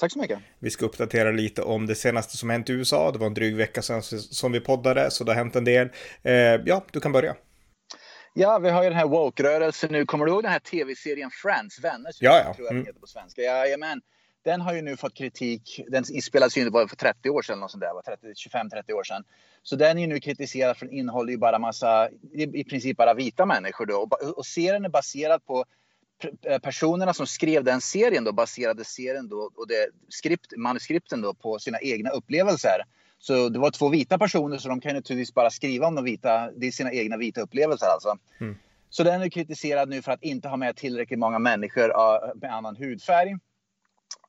Tack så mycket. Vi ska uppdatera lite om det senaste som hänt i USA. Det var en dryg vecka sedan som vi poddade, så det har hänt en del. Eh, ja, du kan börja. Ja, vi har ju den här woke-rörelsen nu. Kommer du ihåg den här tv-serien Friends, Vänner? Ja, ja. Tror jag mm. heter på svenska. Jajamän. Den har ju nu fått kritik. Den inspelades ju för 30 år sedan, 25-30 år sedan. Så den är ju nu kritiserad för den innehåller ju bara massa, i, i princip bara vita människor då. Och, och serien är baserad på personerna som skrev den serien då baserade serien då och det skript, manuskripten då på sina egna upplevelser. Så det var två vita personer så de kan naturligtvis bara skriva om de vita, det är sina egna vita upplevelser alltså. Mm. Så den är kritiserad nu för att inte ha med tillräckligt många människor med annan hudfärg.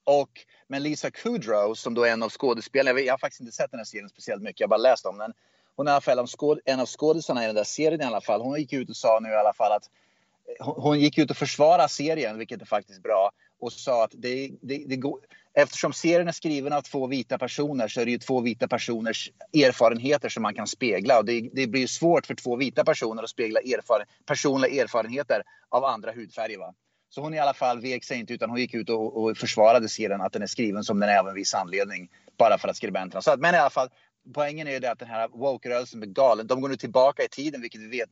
Och men Lisa Kudrow som då är en av skådespelarna, jag har faktiskt inte sett den här serien speciellt mycket, jag har bara läst om den. Hon är i alla fall en av skådisarna i den där serien i alla fall. Hon gick ut och sa nu i alla fall att hon gick ut och försvarade serien, vilket är faktiskt bra, och sa att det, det, det går, eftersom serien är skriven av två vita personer så är det ju två vita personers erfarenheter som man kan spegla. Och det, det blir svårt för två vita personer att spegla erfaren, personliga erfarenheter av andra hudfärger. Va? Så hon i alla fall vek sig inte utan hon gick ut och, och försvarade serien att den är skriven som den är av en viss anledning. Bara för att skribenterna sa Men i alla fall, poängen är ju det att den här woke-rörelsen blir galen. De går nu tillbaka i tiden, vilket vi vet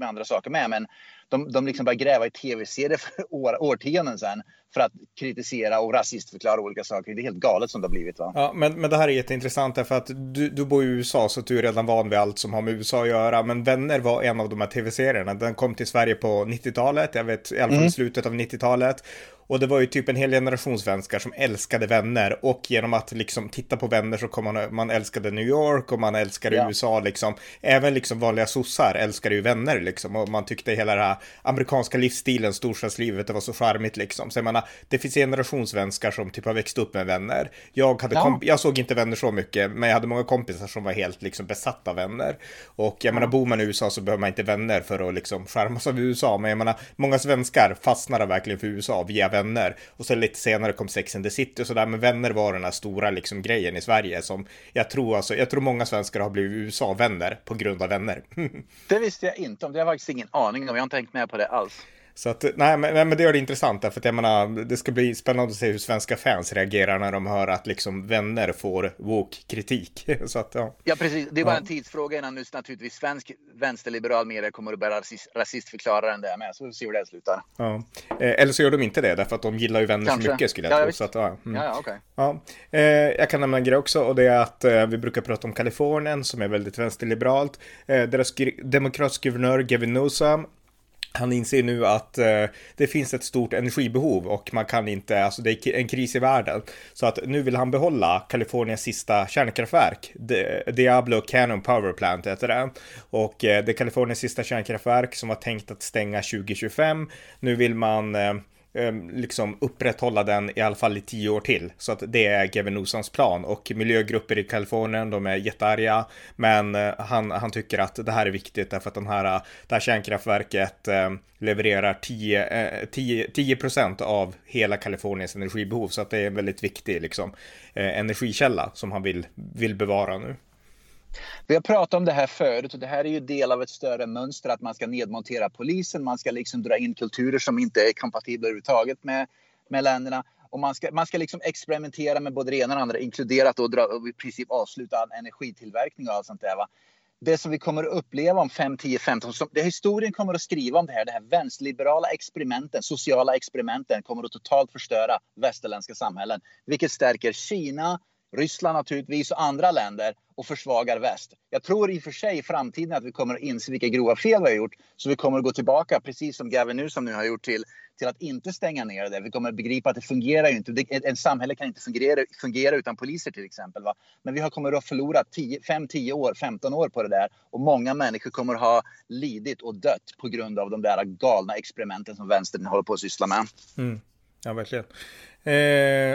med andra saker med. Men de, de liksom börjar gräva i tv-serier för år, årtionden sedan för att kritisera och rasistförklara olika saker. Det är helt galet som det har blivit. Va? Ja, men, men det här är jätteintressant för att du, du bor i USA så att du är redan van vid allt som har med USA att göra. Men Vänner var en av de här tv-serierna. Den kom till Sverige på 90-talet, jag vet i alla fall mm. slutet av 90-talet. Och det var ju typ en hel generation svenskar som älskade vänner och genom att liksom titta på vänner så kom man, man älskade New York och man älskade ja. USA liksom. Även liksom vanliga sossar älskade ju vänner liksom och man tyckte hela den här amerikanska livsstilen, storstadslivet, det var så charmigt liksom. Så jag menar, det finns generationssvenskar som typ har växt upp med vänner. Jag, hade ja. jag såg inte vänner så mycket, men jag hade många kompisar som var helt liksom besatta av vänner. Och jag ja. menar, bor man i USA så behöver man inte vänner för att liksom skärmas av USA, men jag menar, många svenskar fastnade verkligen för USA via vänner vänner. Och sen lite senare kom Sex and the City och sådär. Men vänner var den här stora liksom grejen i Sverige som jag tror alltså, jag tror många svenskar har blivit USA-vänner på grund av vänner. det visste jag inte om, det har jag faktiskt ingen aning om. Jag har inte tänkt med på det alls. Så att, nej, men, men det gör det intressant för att jag menar, det ska bli spännande att se hur svenska fans reagerar när de hör att liksom vänner får woke-kritik. Så att, ja. ja, precis. Det är bara ja. en tidsfråga innan nu naturligtvis svensk vänsterliberal media kommer att börja rasist, rasistförklara den där med. Så vi får se hur det slutar. Ja. Eh, eller så gör de inte det, därför att de gillar ju vänner Kanske. så mycket skulle jag ja, tro. Så att, ja, mm. ja, ja, okay. ja. Eh, jag kan nämna en grej också och det är att eh, vi brukar prata om Kalifornien som är väldigt vänsterliberalt. Eh, deras demokratiska guvernör Gavin Newsom han inser nu att eh, det finns ett stort energibehov och man kan inte, alltså det är en kris i världen. Så att nu vill han behålla Kaliforniens sista kärnkraftverk, Diablo Cannon Power Plant heter det. Och eh, det är Kaliforniens sista kärnkraftverk som var tänkt att stänga 2025. Nu vill man eh, Ehm, liksom upprätthålla den i alla fall i tio år till. Så att det är Gavin Newsoms plan och miljögrupper i Kalifornien, de är jättearga. Men eh, han, han tycker att det här är viktigt därför att den här, eh, det här kärnkraftverket ehm, levererar 10, 10, 10 av hela Kaliforniens energibehov. Så att det är en väldigt viktig liksom, eh, energikälla som han vill, vill bevara nu. Vi har pratat om det här förut och det här är ju del av ett större mönster att man ska nedmontera polisen. Man ska liksom dra in kulturer som inte är kompatibla överhuvudtaget med, med länderna. Och man ska, man ska liksom experimentera med både det ena och det andra, inkluderat och, dra, och i princip avsluta all energitillverkning och allt sånt där. Va? Det som vi kommer att uppleva om 5, 10, 15, som, det historien kommer att skriva om det här, det här vänsterliberala experimenten, sociala experimenten kommer att totalt förstöra västerländska samhällen. Vilket stärker Kina, Ryssland naturligtvis och andra länder och försvagar väst. Jag tror i och för sig i framtiden att vi kommer att inse vilka grova fel vi har gjort. Så vi kommer att gå tillbaka, precis som Gavin Newsom nu har gjort, till, till att inte stänga ner det. Vi kommer att begripa att det fungerar ju inte. Det, en samhälle kan inte fungera, fungera utan poliser till exempel. Va? Men vi har kommer att ha förlorat 5, 10 år, 15 år på det där. Och många människor kommer att ha lidit och dött på grund av de där galna experimenten som vänstern håller på att syssla med. Mm. Ja, verkligen. Eh,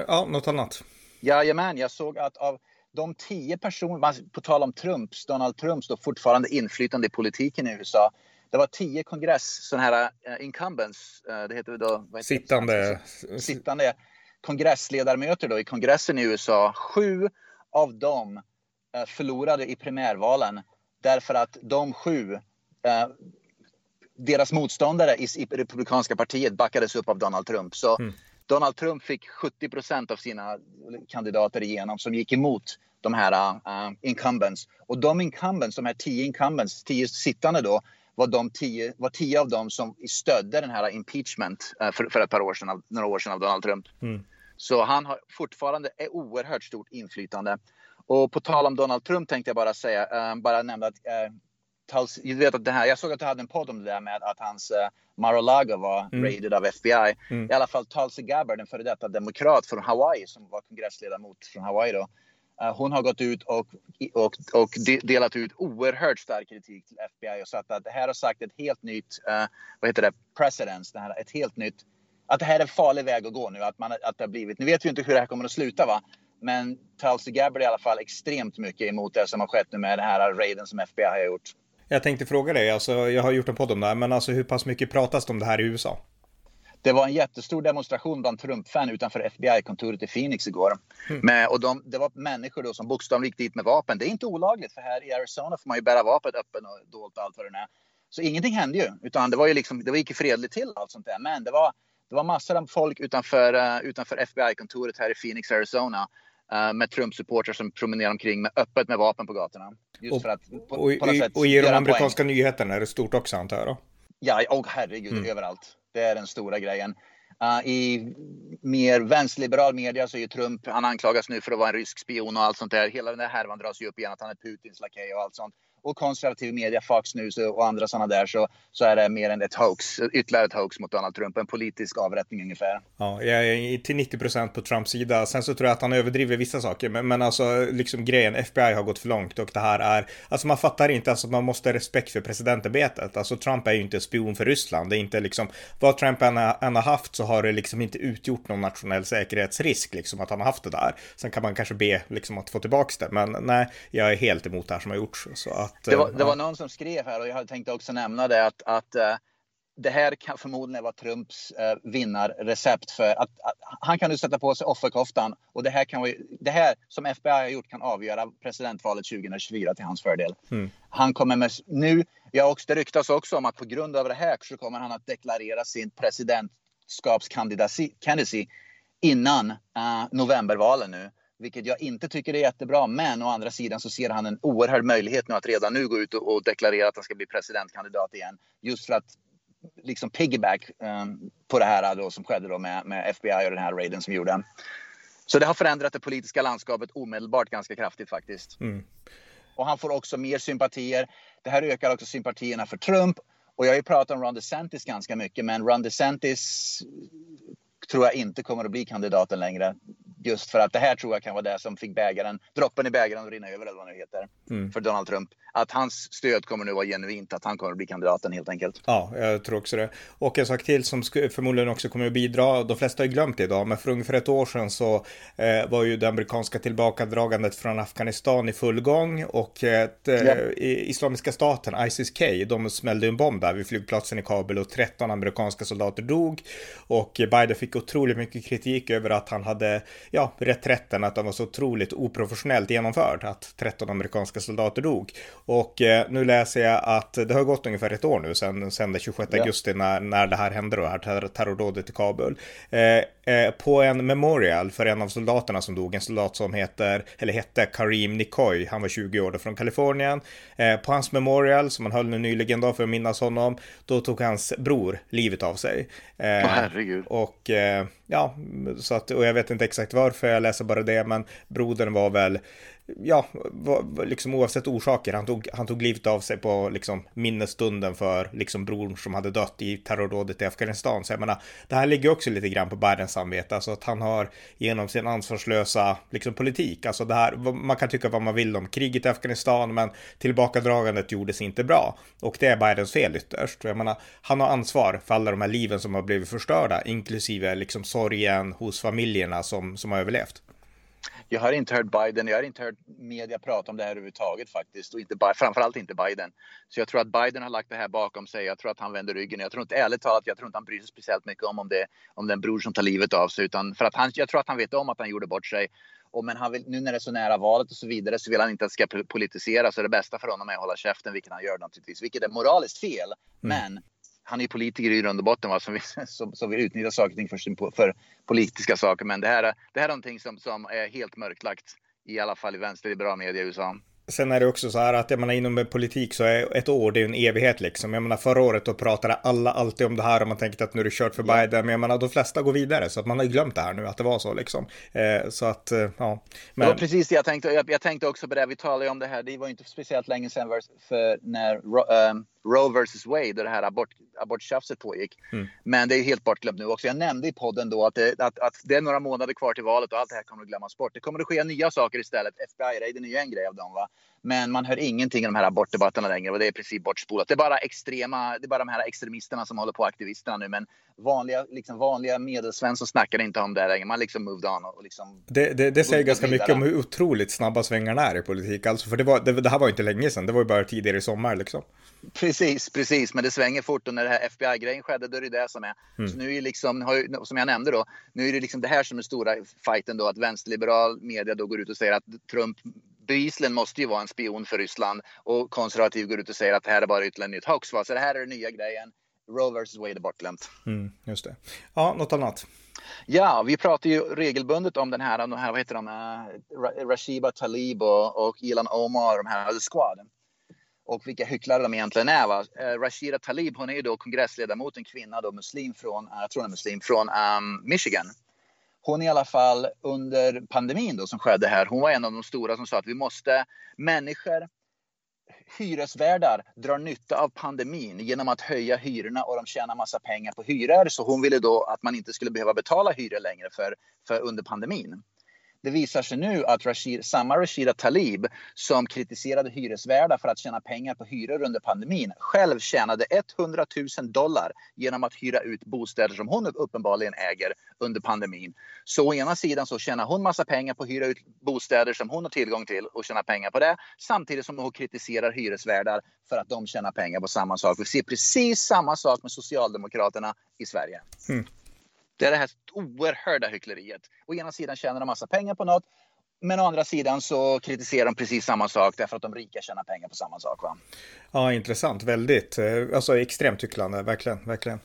ja, något annat? Jajamän, jag såg att av de tio personer, på tal om Trumps, Donald Trumps då fortfarande inflytande i politiken i USA. Det var tio kongress, sådana här uh, incumbents, uh, det heter då... Heter sittande. Det? Sittande kongressledamöter då i kongressen i USA. Sju av dem uh, förlorade i primärvalen därför att de sju deras motståndare i, i republikanska partiet backades upp av Donald Trump. Så mm. Donald Trump fick 70 procent av sina kandidater igenom som gick emot de här uh, incumbents. Och de incumbents, de här tio incumbents, tio sittande då, var, de tio, var tio av dem som stödde den här impeachment uh, för, för ett par år sedan, några år sedan av Donald Trump. Mm. Så han har fortfarande ett oerhört stort inflytande. Och på tal om Donald Trump tänkte jag bara säga, uh, bara nämna att Tulsi, du vet att det här, jag såg att du hade en podd om det där med att hans uh, Mar-a-Lago var mm. raided av FBI. Mm. I alla fall Tulsi Gabbard, en före detta demokrat från Hawaii som var kongressledamot från Hawaii då. Uh, hon har gått ut och, och, och delat ut oerhört stark kritik till FBI och sagt att det här har sagt ett helt nytt, uh, vad heter det, precedence, det här, ett helt nytt, att det här är en farlig väg att gå nu, att, man, att det har blivit, nu vet vi inte hur det här kommer att sluta va, men Tulsi Gabbard är i alla fall extremt mycket emot det som har skett nu med den här raiden som FBI har gjort. Jag tänkte fråga dig, alltså, jag har gjort en podd om det här, men alltså, hur pass mycket pratas det om det här i USA? Det var en jättestor demonstration bland Trump-fan utanför FBI-kontoret i Phoenix igår. Mm. Med, och de, det var människor då som bokstavligen gick dit med vapen. Det är inte olagligt, för här i Arizona får man ju bära vapen öppet och dolt och allt vad det är. Så ingenting hände ju, utan det var ju liksom, det gick fredligt till allt sånt där. Men det var, det var massor av folk utanför, uh, utanför FBI-kontoret här i Phoenix, Arizona med Trump-supportrar som promenerar omkring med, öppet med vapen på gatorna. Just och, för att på, och, på något sätt och i de amerikanska poäng. nyheterna är det stort också antar jag då? Ja, och herregud, mm. överallt. Det är den stora grejen. Uh, I mer vänsterliberal media så är ju Trump, han anklagas nu för att vara en rysk spion och allt sånt där. Hela den här härvan dras ju upp igen att han är Putins lakej och allt sånt och konservativ media, Fox News och andra sådana där så, så är det mer än ett hoax, ytterligare ett hoax mot Donald Trump, en politisk avrättning ungefär. Ja, jag är till 90 procent på Trumps sida. Sen så tror jag att han överdriver vissa saker, men, men alltså liksom grejen, FBI har gått för långt och det här är, alltså man fattar inte, alltså man måste ha respekt för presidentämbetet. Alltså Trump är ju inte spion för Ryssland, det är inte liksom, vad Trump än, än har haft så har det liksom inte utgjort någon nationell säkerhetsrisk, liksom att han har haft det där. Sen kan man kanske be liksom att få tillbaks det, men nej, jag är helt emot det här som har gjorts. Så att att, det, var, det var någon som skrev här och jag tänkte också nämna det att, att uh, det här kan förmodligen vara Trumps uh, vinnarrecept för att, att, han kan nu sätta på sig offerkoftan och det här, kan det här som FBI har gjort kan avgöra presidentvalet 2024 till hans fördel. Mm. Han kommer med nu, ja också, det ryktas också om att på grund av det här så kommer han att deklarera sin presidentskapskandidacy innan uh, novembervalen nu vilket jag inte tycker är jättebra. Men å andra sidan så ser han en oerhörd möjlighet nu att redan nu gå ut och, deklarera att han ska bli presidentkandidat igen. Just för att liksom piggyback um, på det här då, som skedde då med, med FBI och den här raiden som gjorde. Så det har förändrat det politiska landskapet omedelbart ganska kraftigt faktiskt. Mm. Och han får också mer sympatier. Det här ökar också sympatierna för Trump. Och jag har ju pratat om Ron DeSantis ganska mycket, men Ron DeSantis tror jag inte kommer att bli kandidaten längre. Just för att det här tror jag kan vara det som fick bägaren, droppen i bägaren att rinna över eller vad det heter. Mm. För Donald Trump. Att hans stöd kommer nu vara genuint, att han kommer att bli kandidaten helt enkelt. Ja, jag tror också det. Och en sak till som förmodligen också kommer att bidra, de flesta har glömt det idag, men för ungefär ett år sedan så eh, var ju det amerikanska tillbakadragandet från Afghanistan i full gång och eh, ja. Islamiska staten, ISIS-K, de smällde en bomb där vid flygplatsen i Kabul och 13 amerikanska soldater dog. Och Biden fick otroligt mycket kritik över att han hade ja, reträtten, att den var så otroligt oprofessionellt genomförd, att 13 amerikanska soldater dog. Och eh, nu läser jag att det har gått ungefär ett år nu sedan, sedan den 26 ja. augusti när, när det här hände då, det här ter terrordådet i Kabul. Eh, eh, på en memorial för en av soldaterna som dog, en soldat som heter, eller hette Karim Nikoy, han var 20 år då från Kalifornien. Eh, på hans memorial, som man höll nu nyligen då för att minnas honom, då tog hans bror livet av sig. Oh, herregud. Och Eh, ja, så att, och jag vet inte exakt varför, jag läser bara det, men brodern var väl ja, liksom oavsett orsaker, han tog, han tog livet av sig på liksom minnesstunden för liksom bror som hade dött i terrordådet i Afghanistan. Så jag menar, det här ligger också lite grann på Bidens samvete, alltså att han har genom sin ansvarslösa liksom politik, alltså det här, man kan tycka vad man vill om kriget i Afghanistan, men tillbakadragandet gjordes inte bra. Och det är Bidens fel ytterst. Jag menar, han har ansvar för alla de här liven som har blivit förstörda, inklusive liksom sorgen hos familjerna som, som har överlevt. Jag har inte hört Biden, jag har inte hört media prata om det här överhuvudtaget faktiskt. Och inte, framförallt inte Biden. Så jag tror att Biden har lagt det här bakom sig. Jag tror att han vänder ryggen. Jag tror inte, ärligt talat, jag tror inte han bryr sig speciellt mycket om, om, det, om den bror som tar livet av sig. Utan för att han, jag tror att han vet om att han gjorde bort sig. Och men han vill, nu när det är så nära valet och så vidare så vill han inte att det ska politiseras. Så det bästa för honom är att hålla käften, vilket han gör naturligtvis. Vilket är moraliskt fel. Mm. Men han är politiker i grund och botten va, som, vill, som, som vill utnyttja saker och ting för, för politiska saker. Men det här, det här är någonting som, som är helt mörklagt, i alla fall i vänsterliberal media i USA. Sen är det också så här att jag menar inom politik så är ett år det är en evighet liksom. Jag menar förra året då pratade alla alltid om det här och man tänkte att nu är det kört för Biden. Men jag menar de flesta går vidare så att man har glömt det här nu att det var så liksom. Eh, så att eh, ja. Men... Det var precis det jag tänkte. Jag, jag tänkte också på det. Vi talade ju om det här. Det var ju inte speciellt länge sedan för när um, Roe versus Wade, där det här abort, aborttjafset pågick. Mm. Men det är helt bortglömt nu också. Jag nämnde i podden då att det, att, att det är några månader kvar till valet och allt det här kommer att glömmas bort. Det kommer att ske nya saker istället. FBI-raiden är ju en grej av dem. Va? Men man hör ingenting om de här abortdebatterna längre och det är i princip bortspolat. Det är bara extrema, det är bara de här extremisterna som håller på aktivisterna nu. Men vanliga, liksom vanliga medelsvensson snackar inte om det längre. Man liksom moved on och liksom. Det, det, det säger ganska mycket om hur otroligt snabba svängarna är i politik. Alltså, för det, var, det, det här var inte länge sedan. Det var ju bara tidigare i sommar liksom. Precis, precis. Men det svänger fort och när det här FBI-grejen skedde, då är det det som är. Mm. Så nu är liksom, som jag nämnde då, nu är det liksom det här som är stora fighten då, att vänsterliberal media då går ut och säger att Trump bevisligen måste ju vara en spion för Ryssland och konservativ går ut och säger att det här är bara ytterligare nytt hoax. Så det här är den nya grejen. Roe vs Wade är bortglömt. Mm, just det. Ja, något annat? Ja, vi pratar ju regelbundet om den här, de här vad heter de, uh, Rashiba Talib och, och Ilan Omar, de här, The Squad och vilka hycklare de egentligen är. Va? Eh, Rashida Talib, hon är ju då kongressledamot, en kvinna då, muslim från, eh, jag tror hon är muslim, från um, Michigan. Hon i alla fall under pandemin då som skedde här, hon var en av de stora som sa att vi måste, människor, hyresvärdar drar nytta av pandemin genom att höja hyrorna och de tjänar massa pengar på hyror. Så hon ville då att man inte skulle behöva betala hyror längre för, för under pandemin. Det visar sig nu att Rashid, samma Rashida Talib som kritiserade hyresvärdar för att tjäna pengar på hyror under pandemin själv tjänade 100 000 dollar genom att hyra ut bostäder som hon uppenbarligen äger under pandemin. Så å ena sidan så tjänar hon massa pengar på att hyra ut bostäder som hon har tillgång till och tjäna pengar på det samtidigt som hon kritiserar hyresvärdar för att de tjänar pengar på samma sak. Vi ser precis samma sak med Socialdemokraterna i Sverige. Mm. Det är det här oerhörda hyckleriet. Å ena sidan tjänar de massa pengar på något, men å andra sidan så kritiserar de precis samma sak därför att de rika tjänar pengar på samma sak. Va? Ja, intressant. Väldigt. Eh, alltså extremt hycklande, verkligen. verkligen.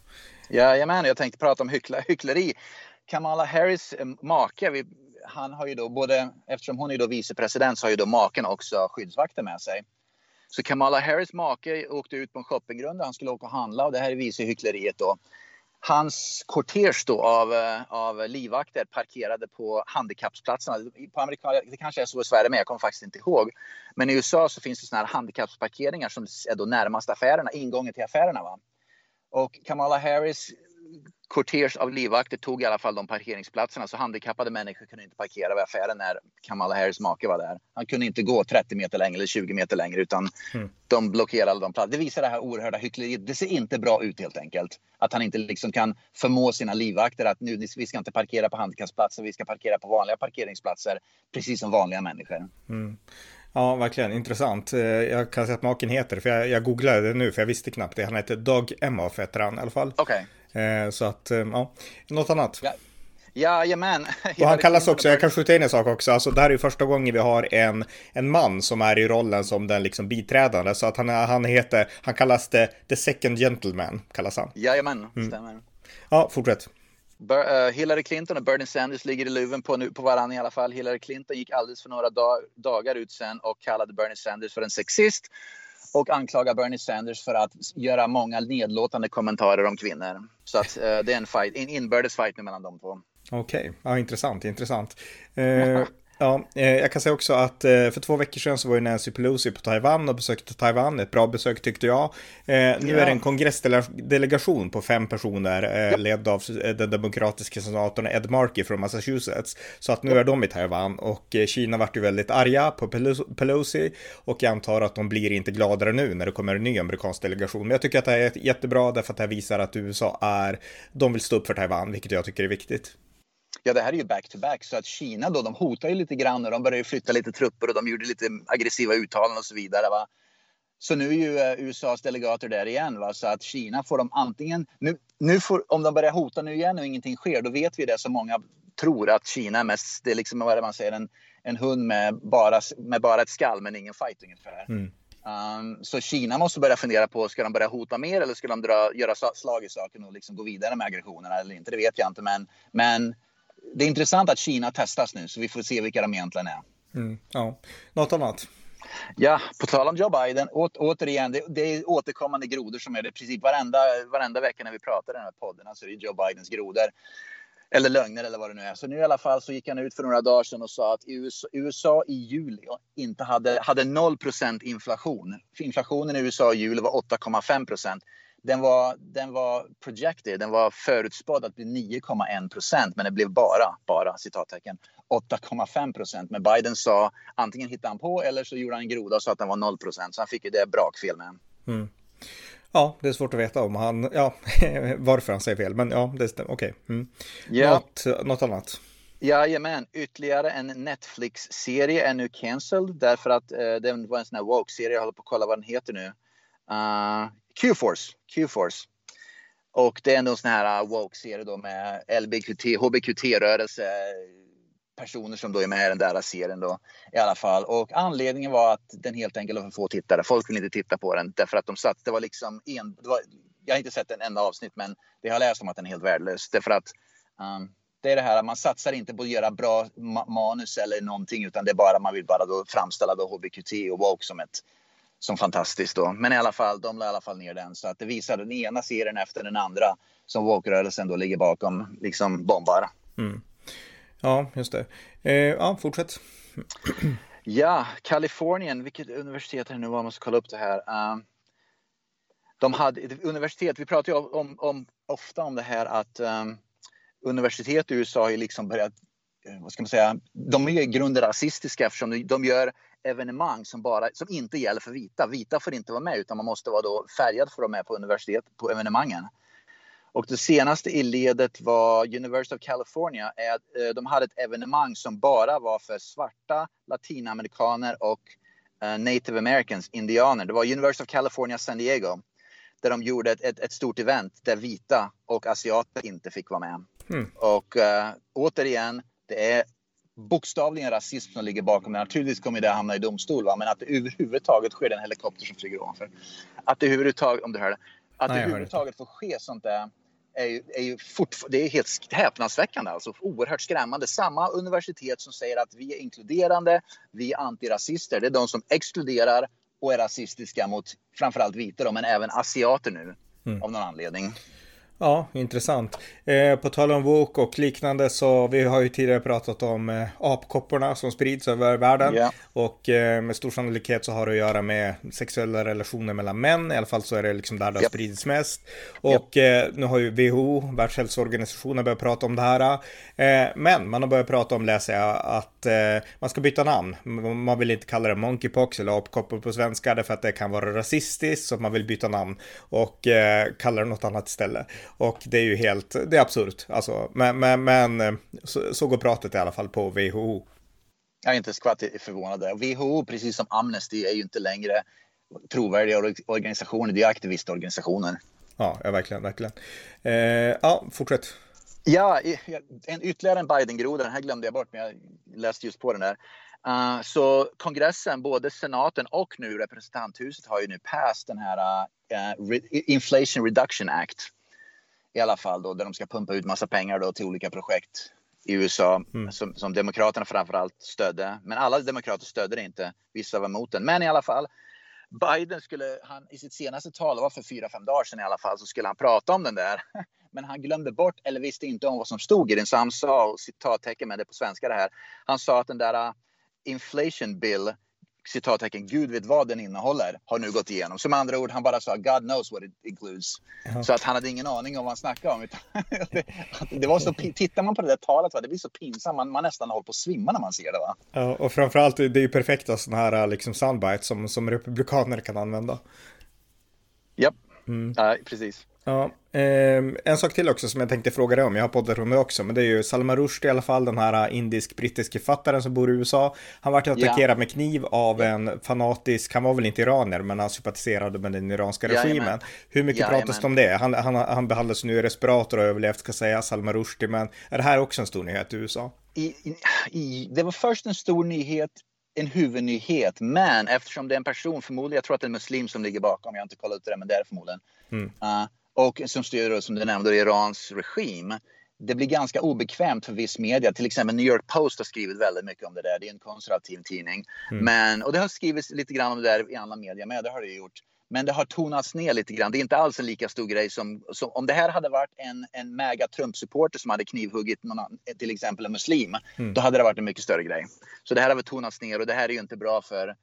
Jajamän, jag tänkte prata om hyckla, hyckleri. Kamala Harris eh, make, vi, han har ju då både, eftersom hon är då vicepresident så har ju då maken också skyddsvakter med sig. Så Kamala Harris make åkte ut på en shoppingrunda, han skulle åka och handla och det här visar hyckleriet då hans kortege då av, eh, av livvakter parkerade på handikappsplatserna. På amerikan, det kanske är så i Sverige men jag kommer faktiskt inte ihåg. Men i USA så finns det såna här handikappsparkeringar som är då närmast affärerna, ingången till affärerna. Va? Och Kamala Harris kortege av livvakter tog i alla fall de parkeringsplatserna så handikappade människor kunde inte parkera vid affären när Kamala Harris make var där. Han kunde inte gå 30 meter längre eller 20 meter längre utan mm. de blockerade de platserna. Det visar det här oerhörda hyckleriet. Det ser inte bra ut helt enkelt. Att han inte liksom kan förmå sina livvakter att nu vi ska inte parkera på handikappsplatser, vi ska parkera på vanliga parkeringsplatser precis som vanliga människor. Mm. Ja, verkligen intressant. Eh, jag kan säga att maken heter, för jag, jag googlade det nu för jag visste knappt det. Han heter Doug Emhoff heter han i alla fall. Okay. Eh, så att, eh, ja, något annat. Ja. Jajamän. Och han kallas också, jag kan skjuta in en sak också, alltså det här är ju första gången vi har en, en man som är i rollen som den liksom biträdande, så att han, han heter, han kallas det the second gentleman, kallas han. Jajamän, mm. stämmer. Ja, fortsätt. Bur uh, Hillary Clinton och Bernie Sanders ligger i luven på, nu, på varandra i alla fall. Hillary Clinton gick alldeles för några dag, dagar ut sen och kallade Bernie Sanders för en sexist och anklagar Bernie Sanders för att göra många nedlåtande kommentarer om kvinnor. Så att uh, det är en, fight, en inbördes fight mellan de två. Okej, okay. ja, intressant, intressant. Eh, Ja, eh, jag kan säga också att eh, för två veckor sedan så var ju Nancy Pelosi på Taiwan och besökte Taiwan. Ett bra besök tyckte jag. Eh, nu ja. är det en kongressdelegation på fem personer ledd av den demokratiska senatorn Ed Markey från Massachusetts. Så att nu är de i Taiwan och Kina vart ju väldigt arga på Pelosi och jag antar att de blir inte gladare nu när det kommer en ny amerikansk delegation. Men jag tycker att det är jättebra därför att det här visar att USA är, de vill stå upp för Taiwan, vilket jag tycker är viktigt. Ja, det här är ju back-to-back. Så att Kina då, de hotar ju lite grann och de börjar flytta lite trupper och de gjorde lite aggressiva uttalanden och så vidare. Va? Så nu är ju eh, USAs delegater där igen. Va? Så att Kina får de antingen... Nu, nu får, om de börjar hota nu igen och ingenting sker, då vet vi det som många tror att Kina är mest, det är liksom vad man säger, en, en hund med bara, med bara ett skall men ingen fight ungefär. Mm. Um, så Kina måste börja fundera på, ska de börja hota mer eller ska de dra, göra slag i saken och liksom gå vidare med aggressionerna eller inte? Det vet jag inte. Men, men det är intressant att Kina testas nu så vi får se vilka de egentligen är. Mm, ja. Något annat? Ja, på tal om Joe Biden, å, återigen, det, det, är återkommande grodor som är det i princip varenda, varenda vecka när vi pratar i den här podden, alltså det är Joe Bidens grodor. Eller lögner eller vad det nu är. Så nu i alla fall så gick han ut för några dagar sedan och sa att USA, USA i juli inte hade, hade 0% inflation. Inflationen i USA i juli var 8,5 den var, den var projected, den var förutspådd att bli 9,1 procent, men det blev bara, bara citattecken, 8,5 procent. Men Biden sa antingen hittade han på eller så gjorde han en groda och sa att den var 0 procent. Så han fick ju det brakfel med. Mm. Ja, det är svårt att veta om han, ja, varför han säger fel, men ja, det stämmer, okej. Okay. Mm. Ja. Något, något annat? Jajamän, ytterligare en Netflix-serie är nu cancelled därför att uh, den var en sån här woke-serie. Jag håller på att kolla vad den heter nu. Uh, Q-Force. Q-Force. Och det är ändå en sån här uh, woke-serie då med LBQT, HBQT-rörelse personer som då är med i den där uh, serien då i alla fall. Och anledningen var att den helt enkelt var för få tittare. Folk ville inte titta på den därför att de satt, det var liksom en, det var, jag har inte sett en enda avsnitt men det har läst om att den är helt värdelös. Därför att um, det är det här att man satsar inte på att göra bra ma manus eller någonting utan det är bara man vill bara då framställa då HBQT och woke som ett som fantastiskt då. Men i alla fall, de la i alla fall ner den så att det visar den ena serien efter den andra som woke-rörelsen då ligger bakom liksom bombar. Mm. Ja, just det. Eh, ja, fortsätt. ja, Kalifornien, vilket universitet är det nu var? Ska kolla upp det här. Uh, de hade, universitet, vi pratar ju om, om, ofta om det här att um, universitet i USA har ju liksom börjat, vad ska man säga, de är i grunden rasistiska eftersom de, de gör evenemang som, bara, som inte gäller för vita. Vita får inte vara med utan man måste vara då färgad för att vara med på universitet på evenemangen. Och det senaste i ledet var University of California. Eh, de hade ett evenemang som bara var för svarta latinamerikaner och eh, native americans, indianer. Det var University of California San Diego. Där de gjorde ett, ett, ett stort event där vita och asiater inte fick vara med. Mm. Och uh, återigen, det är bokstavligen rasism som ligger bakom det. Naturligtvis kommer det hamna i domstol, va? men att det överhuvudtaget sker en helikopter som flyger ovanför. Att det överhuvudtaget, om du hör det, att Nej, det överhuvudtaget får ske sånt där är ju, är ju det är helt häpnadsväckande, alltså oerhört skrämmande. Samma universitet som säger att vi är inkluderande, vi är antirasister, det är de som exkluderar och är rasistiska mot framförallt vita, men även asiater nu mm. av någon anledning. Ja, intressant. Eh, på tal om woke och liknande så vi har ju tidigare pratat om eh, apkopporna som sprids över världen. Yeah. Och eh, med stor sannolikhet så har det att göra med sexuella relationer mellan män. I alla fall så är det liksom där det har yep. spridits mest. Och yep. Eh, nu har ju WHO, Världshälsoorganisationen, börjat prata om det här. Eh, men man har börjat prata om, läser jag, att eh, man ska byta namn. Man vill inte kalla det monkeypox eller apkoppor på svenska därför att det kan vara rasistiskt. Så man vill byta namn och kalla det något annat istället. Och det är ju helt, det är absurt. Alltså, men, men, men eh, så, så går pratet i alla fall på WHO. Jag är inte skvatt förvånad. WHO, precis som Amnesty, är ju inte längre trovärdiga organisationer. Det är aktivistorganisationer. Ja, ja verkligen, verkligen. Eh, ja, fortsätt. Ja, en, ytterligare en Biden-groda. Den här glömde jag bort, men jag läste just på den där. Uh, så kongressen, både senaten och nu representanthuset har ju nu passat den här uh, Inflation Reduction Act i alla fall då, där de ska pumpa ut massa pengar då till olika projekt i USA mm. som, som Demokraterna framförallt stödde. Men alla demokrater stödde det inte. Vissa var emot den. Men i alla fall, Biden skulle, han, i sitt senaste tal, det var för fyra, fem dagar sedan i alla fall, så skulle han prata om den där. Men han glömde bort eller visste inte om vad som stod i den. Så han sa, citattecken med det på svenska det här. Han sa att den där uh, inflation bill citattecken, Gud vet vad den innehåller, har nu gått igenom. Som andra ord, han bara sa God knows what it includes. Ja. Så att han hade ingen aning om vad han snackade om. det, det var så, tittar man på det där talet, va, det blir så pinsamt, man, man nästan håller på att svimma när man ser det. Va? Ja, och framförallt, det är ju perfekta sådana här liksom soundbites som, som republikaner kan använda. Japp, mm. ja, precis. Ja, eh, en sak till också som jag tänkte fråga dig om, jag har poddat om det också, men det är ju Salman Rushdie i alla fall, den här indisk-brittiske författaren som bor i USA. Han vart attackerad ja. med kniv av en fanatisk, han var väl inte iranier, men han sympatiserade med den iranska regimen. Ja, Hur mycket ja, pratas det om det? Han, han, han behandlas nu i respirator och överlevt, ska säga, Salman Rushdie, men är det här också en stor nyhet i USA? I, i, i, det var först en stor nyhet en huvudnyhet, men eftersom det är en person, förmodligen, jag tror att det är en muslim som ligger bakom, jag har inte kollat ut det, men det är det förmodligen. Mm. Uh, och som stöder, som du nämnde, Irans regim. Det blir ganska obekvämt för viss media. Till exempel New York Post har skrivit väldigt mycket om det där. Det är en konservativ tidning. Mm. Men, och det har skrivits lite grann om det där i andra media med. Det har det gjort. Men det har tonats ner lite grann. Det är inte alls en lika stor grej som, som om det här hade varit en, en mega Trump-supporter som hade knivhuggit någon, till exempel en muslim. Mm. Då hade det varit en mycket större grej. Så det här har väl tonats ner och det här är ju inte bra för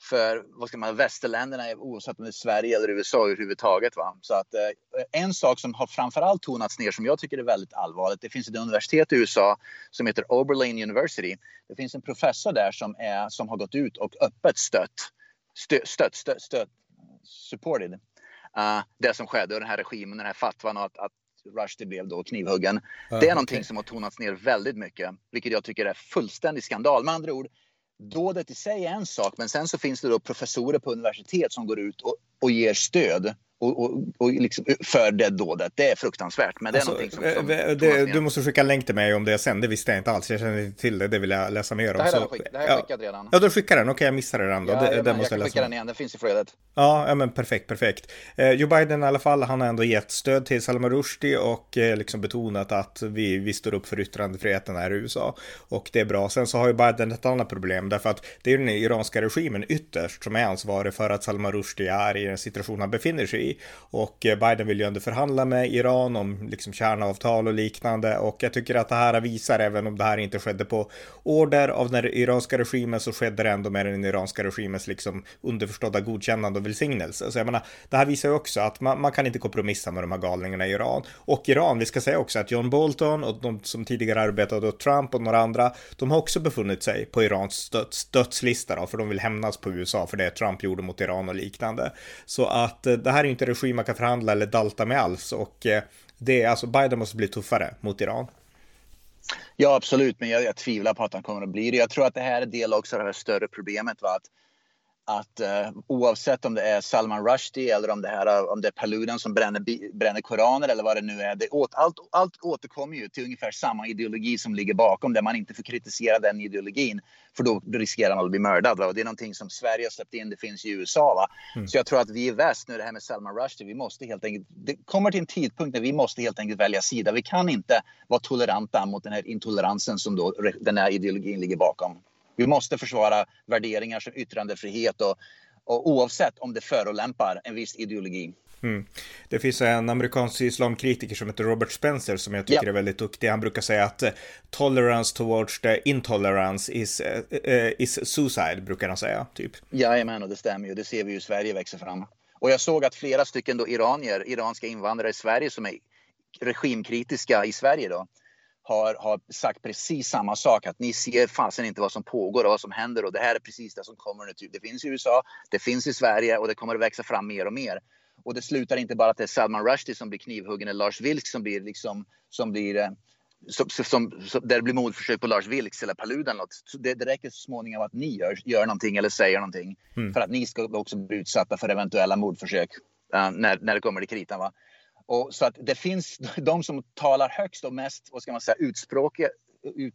för vad ska man, västerländerna oavsett om det är Sverige eller USA överhuvudtaget. Va? Så att, eh, en sak som har framförallt tonats ner som jag tycker är väldigt allvarligt. Det finns ett universitet i USA som heter Oberlin University. Det finns en professor där som, är, som har gått ut och öppet stött, stött, stött, stött, stött supported uh, det som skedde och den här regimen, den här fatwan och att, att Rushdie blev då knivhuggen. Uh, det är okay. någonting som har tonats ner väldigt mycket, vilket jag tycker är fullständig skandal. Med andra ord, dådet i sig är en sak, men sen så finns det då professorer på universitet som går ut och, och ger stöd och, och, och liksom för det dådet. Det är fruktansvärt. Men det är alltså, som, som eh, det, Du måste skicka länk till mig om det sen. Det visste jag inte alls. Jag känner inte till det. Det vill jag läsa mer om. Det här, så, det här är skickat redan. Ja, du skickar den. Okej, okay, jag missade den då. Ja, det, ja, det måste jag, jag skickar den igen. Den finns i flödet. Ja, ja, men perfekt, perfekt. Eh, Joe Biden i alla fall, han har ändå gett stöd till Salman Rushdie och eh, liksom betonat att vi, vi står upp för yttrandefriheten här i USA. Och det är bra. Sen så har ju Biden ett annat problem därför att det är den iranska regimen ytterst som är ansvarig för att Salman Rushdie är i den situation han befinner sig i. Och eh, Biden vill ju ändå förhandla med Iran om liksom kärnavtal och liknande och jag tycker att det här visar, även om det här inte skedde på order av den iranska regimen så skedde det ändå med den iranska regimens liksom underförstådda godkännande och välsignelse. Så jag menar, det här visar ju också att man, man kan inte kompromissa med de här galningarna i Iran. Och Iran, vi ska säga också att John Bolton och de som tidigare arbetade åt Trump och några andra, de har också befunnit sig på Irans döds, dödslista då, för de vill hämnas på USA för det Trump gjorde mot Iran och liknande. Så att eh, det här är ju inte en regim man kan förhandla eller dalta med alls och eh, det är alltså Biden måste bli tuffare mot Iran. Ja, absolut, men jag, jag tvivlar på att han kommer att bli det. Jag tror att det här är del också av det här större problemet. Va? Att att uh, oavsett om det är Salman Rushdie eller om det, här, om det är Paludan som bränner, bränner koraner eller vad det nu är. Det åt, allt, allt återkommer ju till ungefär samma ideologi som ligger bakom där man inte får kritisera den ideologin för då riskerar man att bli mördad. Va? Och det är någonting som Sverige har släppt in, det finns i USA. Mm. Så jag tror att vi i väst, nu det här med Salman Rushdie, vi måste helt enkelt, det kommer till en tidpunkt där vi måste helt enkelt välja sida. Vi kan inte vara toleranta mot den här intoleransen som då den här ideologin ligger bakom. Vi måste försvara värderingar som yttrandefrihet och, och oavsett om det förolämpar en viss ideologi. Mm. Det finns en amerikansk islamkritiker som heter Robert Spencer som jag tycker ja. är väldigt duktig. Han brukar säga att eh, tolerance towards the intolerance is, uh, is suicide, brukar han säga. Typ. Jajamän, och det stämmer ju. Det ser vi ju i Sverige växer fram. Och jag såg att flera stycken då iranier, iranska invandrare i Sverige som är regimkritiska i Sverige då, har, har sagt precis samma sak. Att ni ser fasen inte vad som pågår och vad som händer och det här är precis det som kommer nu. Det finns i USA, det finns i Sverige och det kommer att växa fram mer och mer. Och det slutar inte bara att det är Salman Rushdie som blir knivhuggen eller Lars Vilks som blir liksom, som blir eh, som, som, som, där det blir mordförsök på Lars Vilks eller Paludan. Det, det räcker så småningom att ni gör, gör någonting eller säger någonting mm. för att ni ska också bli utsatta för eventuella mordförsök uh, när, när det kommer till kritan. Va? Och så att det finns de som talar högst och mest, vad ska man säga, utspråkiga, ut,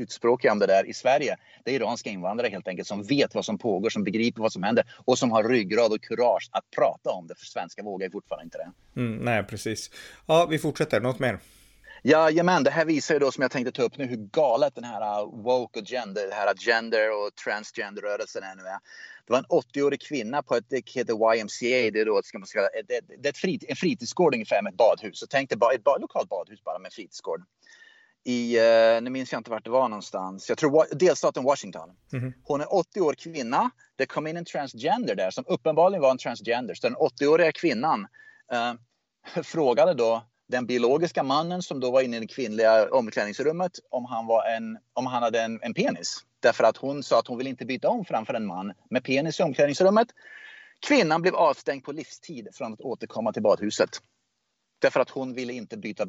utspråkiga om det där i Sverige. Det är iranska invandrare helt enkelt som vet vad som pågår, som begriper vad som händer och som har ryggrad och kurage att prata om det. För svenska vågar ju fortfarande inte det. Mm, nej, precis. Ja, vi fortsätter. Något mer? Jajamän, det här visar ju då som jag tänkte ta upp nu hur galet den här uh, woke och gender, det här gender och transgender-rörelsen är nu är. Det var en 80-årig kvinna på ett, det heter YMCA, det är då, ska man säga, det, är ett frit, en fritidsgård ungefär med ett badhus. Så tänk dig bara ett ba, lokalt badhus bara med fritidsgård. I, uh, nu minns jag inte vart det var någonstans, jag tror delstaten Washington. Mm -hmm. Hon är 80 år kvinna. Det kom in en transgender där som uppenbarligen var en transgender. Så den 80-åriga kvinnan uh, frågade då den biologiska mannen som då var inne i det kvinnliga omklädningsrummet om han, var en, om han hade en, en penis. Därför att hon sa att hon vill inte byta om framför en man med penis i omklädningsrummet. Kvinnan blev avstängd på livstid från att återkomma till badhuset. Därför att hon ville inte byta,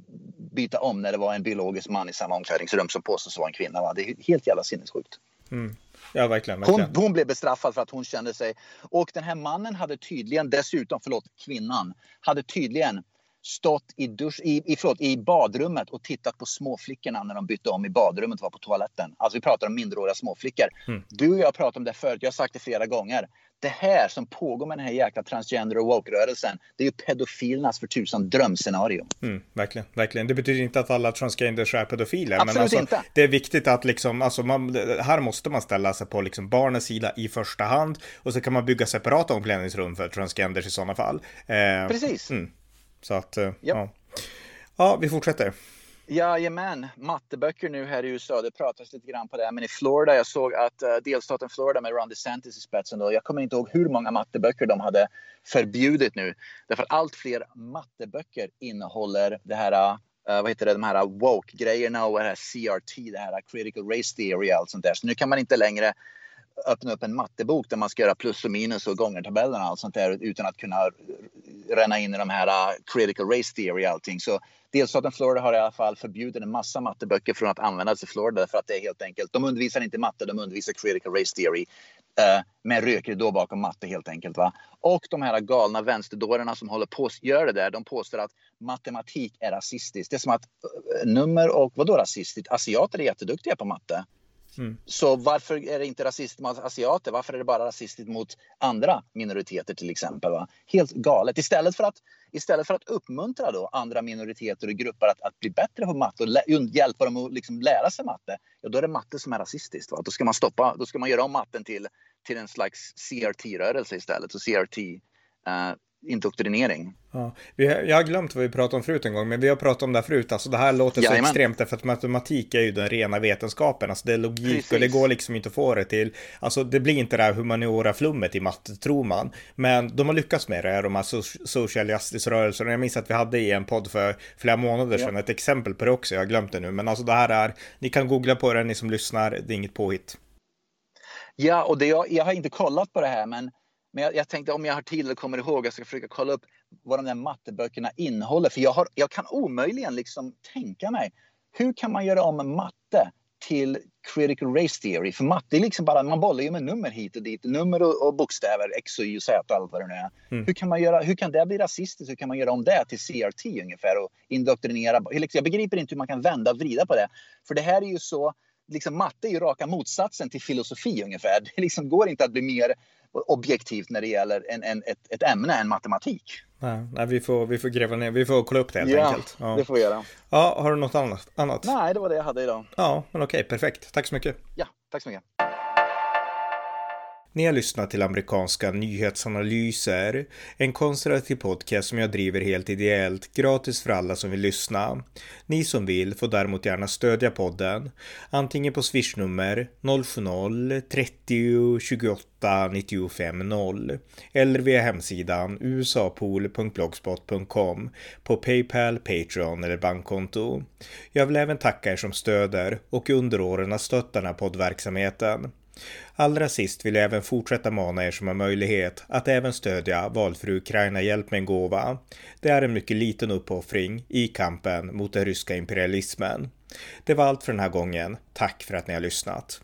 byta om när det var en biologisk man i samma omklädningsrum som påstås vara en kvinna. Va? Det är helt jävla sinnessjukt. Mm. Ja, verkligen. verkligen. Hon, hon, blev bestraffad för att hon kände sig... Och den här mannen hade tydligen dessutom, förlåt, kvinnan, hade tydligen stått i, dusch, i, i, förlåt, i badrummet och tittat på småflickorna när de bytte om i badrummet och var på toaletten. Alltså vi pratar om minderåriga småflickor. Mm. Du och jag har pratat om det förut, jag har sagt det flera gånger. Det här som pågår med den här jäkla transgender och woke-rörelsen, det är ju pedofilernas för tusan drömscenario. Mm, verkligen, verkligen. Det betyder inte att alla transgenders är pedofiler. Absolut men alltså, inte. Det är viktigt att liksom, alltså man, här måste man ställa sig på liksom barnens sida i första hand och så kan man bygga separata omklädningsrum för transgenders i sådana fall. Eh, Precis. Mm. Så att, yep. ja. Ja, vi fortsätter. Jajamän, matteböcker nu här i USA. Det pratas lite grann på det. Men i Florida, jag såg att uh, delstaten Florida med Ron DeSantis i spetsen. Då, jag kommer inte ihåg hur många matteböcker de hade förbjudit nu. Därför att allt fler matteböcker innehåller det här uh, vad heter det, de här woke-grejerna och det här CRT, det här critical race theory och allt sånt där. Så nu kan man inte längre öppna upp en mattebok där man ska göra plus och minus och gångertabellerna och allt sånt där utan att kunna ränna in i de här uh, critical race theory och allting. Så delstaten Florida har i alla fall förbjudit en massa matteböcker från att användas i Florida för att det är helt enkelt, de undervisar inte matte, de undervisar critical race theory uh, med rökridå bakom matte helt enkelt. Va? Och de här galna vänsterdårarna som håller på att göra det där, de påstår att matematik är rasistiskt. Det är som att äh, nummer och vadå rasistiskt? Asiater är jätteduktiga på matte. Mm. Så varför är det inte rasistiskt mot asiater? Varför är det bara rasistiskt mot andra minoriteter till exempel? Va? Helt galet. Istället för att, istället för att uppmuntra då andra minoriteter och grupper att, att bli bättre på matte och lä, hjälpa dem att liksom lära sig matte, ja, då är det matte som är rasistiskt. Va? Då ska man stoppa, då ska man göra om matten till, till en slags CRT-rörelse istället. Så CRT eh, indoktrinering. Ja. Jag har glömt vad vi pratade om förut en gång, men vi har pratat om det här förut. Alltså det här låter så Jajamän. extremt, därför att matematik är ju den rena vetenskapen. Alltså det är logik Precis. och det går liksom inte att få det till. Alltså det blir inte det här humaniora-flummet i matte, tror man. Men de har lyckats med det här, de här social justice-rörelserna. Jag minns att vi hade i en podd för flera månader sedan ja. ett exempel på det också. Jag har glömt det nu, men alltså det här är, ni kan googla på det, ni som lyssnar, det är inget påhitt. Ja, och det, jag, jag har inte kollat på det här, men men jag, jag, tänkte om jag har tid eller kommer ihåg, jag ska försöka kolla upp vad de där matteböckerna innehåller. För jag, har, jag kan omöjligen liksom tänka mig, hur kan man göra om matte till critical race theory? För matte är liksom bara, man bollar ju med nummer hit och dit, nummer och, och bokstäver, X och Y och Z och allt vad det nu är. Mm. Hur, kan man göra, hur kan det bli rasistiskt? Hur kan man göra om det till CRT ungefär och indoktrinera? Jag begriper inte hur man kan vända och vrida på det. För det här är ju så, liksom matte är ju raka motsatsen till filosofi ungefär. Det liksom går inte att bli mer objektivt när det gäller en, en, ett, ett ämne än matematik. Nej, nej, vi, får, vi får gräva ner, vi får kolla upp det helt ja, enkelt. Ja, det får vi göra. Ja, har du något annat? annat? Nej, det var det jag hade idag. Ja, men okej, perfekt. Tack så mycket. Ja, tack så mycket. Ni har lyssnat till amerikanska nyhetsanalyser, en konservativ podcast som jag driver helt ideellt, gratis för alla som vill lyssna. Ni som vill får däremot gärna stödja podden, antingen på swishnummer 070-30 28 95 0 eller via hemsidan usapool.blogspot.com på Paypal, Patreon eller bankkonto. Jag vill även tacka er som stöder och under åren har stött den här poddverksamheten. Allra sist vill jag även fortsätta mana er som har möjlighet att även stödja valfri Ukraina Hjälp med en gåva. Det är en mycket liten uppoffring i kampen mot den ryska imperialismen. Det var allt för den här gången. Tack för att ni har lyssnat.